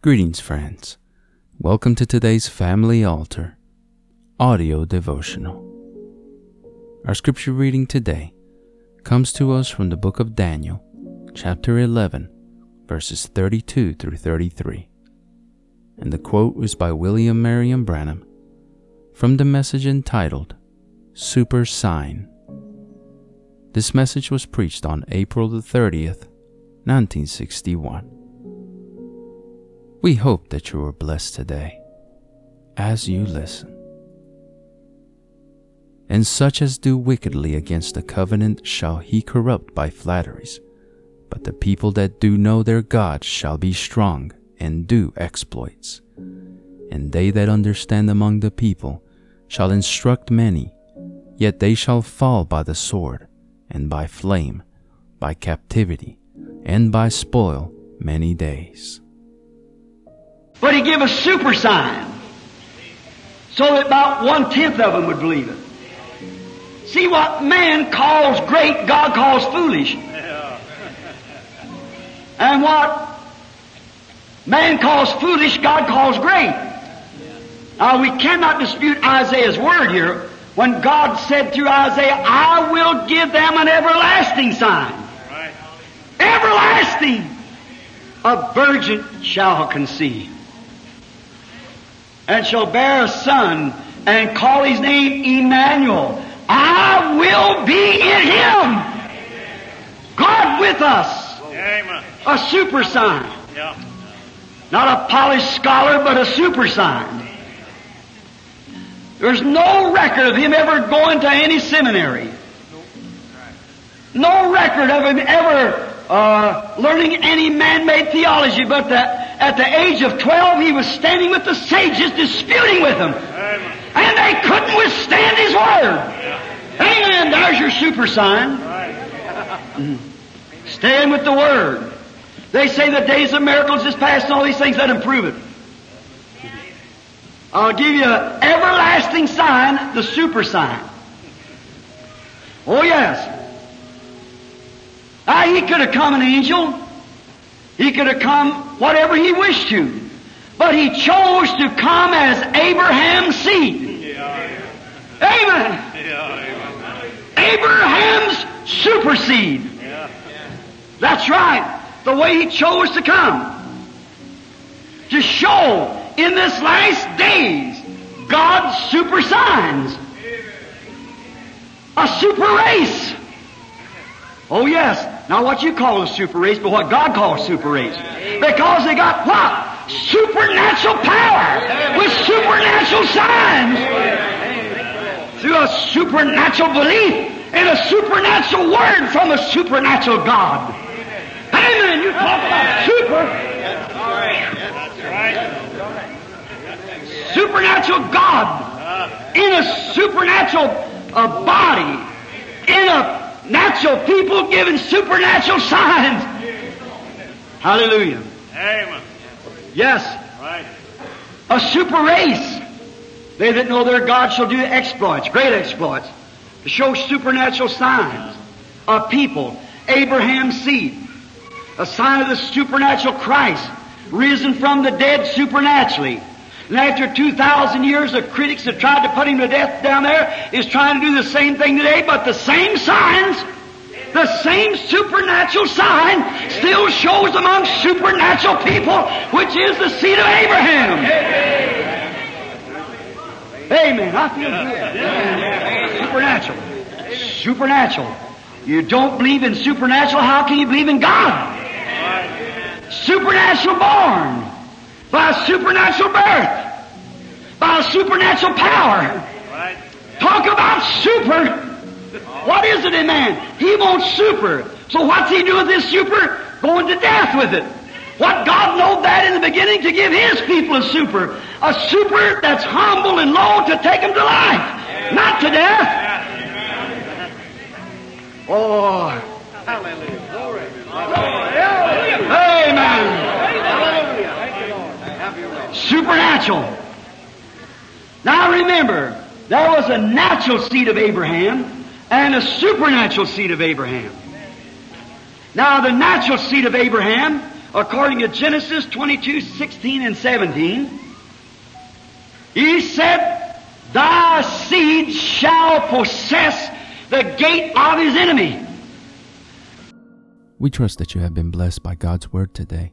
Greetings, friends. Welcome to today's Family Altar audio devotional. Our scripture reading today comes to us from the book of Daniel, chapter 11, verses 32 through 33. And the quote is by William Marrion Branham from the message entitled Super Sign. This message was preached on April the 30th, 1961. We hope that you are blessed today as you listen. And such as do wickedly against the covenant shall he corrupt by flatteries. But the people that do know their God shall be strong and do exploits. And they that understand among the people shall instruct many, yet they shall fall by the sword, and by flame, by captivity, and by spoil many days. But he gave a super sign so that about one tenth of them would believe it. See what man calls great, God calls foolish. And what man calls foolish, God calls great. Now we cannot dispute Isaiah's word here when God said through Isaiah, I will give them an everlasting sign. Everlasting! A virgin shall conceive and shall bear a son and call his name Emmanuel. I will be in him. God with us. Amen. A super sign. Yeah. Not a polished scholar, but a super sign. There's no record of him ever going to any seminary. No record of him ever uh, learning any man-made theology, but that at the age of 12 he was standing with the sages disputing with them. And they couldn't withstand his word. Amen. There's your super sign. Stand with the word. They say the days of miracles is past and all these things. Let them prove it. I'll give you an everlasting sign, the super sign. Oh yes. Ah, he could have come an angel. He could have come whatever he wished to. But he chose to come as Abraham's seed. Amen. Abraham's super seed. That's right. The way he chose to come. To show in this last days God's super signs. A super race. Oh yes. Not what you call a super race, but what God calls super race. Because they got what? Supernatural power with supernatural signs. Through a supernatural belief in a supernatural word from a supernatural God. Amen. You talk about super. Supernatural God in a supernatural uh, body in a natural people giving supernatural signs. Hallelujah. Amen. Yes, Right. a super race. They that know their God shall do exploits, great exploits, to show supernatural signs. A people, Abraham's seed, a sign of the supernatural Christ, risen from the dead supernaturally. And after 2,000 years, the critics that tried to put him to death down there is trying to do the same thing today, but the same signs, the same supernatural sign still shows among supernatural people, which is the seed of Abraham. Amen. I feel good. Supernatural. Supernatural. You don't believe in supernatural, how can you believe in God? Supernatural born. By a supernatural birth. By a supernatural power. Right. Talk about super. What is it in man? He wants super. So what's he do with this super? Going to death with it. What God knowed that in the beginning to give His people a super. A super that's humble and low to take them to life. Not to death. Oh. Amen. Supernatural. Now remember, there was a natural seed of Abraham and a supernatural seed of Abraham. Now the natural seed of Abraham according to Genesis 22, 16 and 17, He said, Thy seed shall possess the gate of his enemy. We trust that you have been blessed by God's Word today.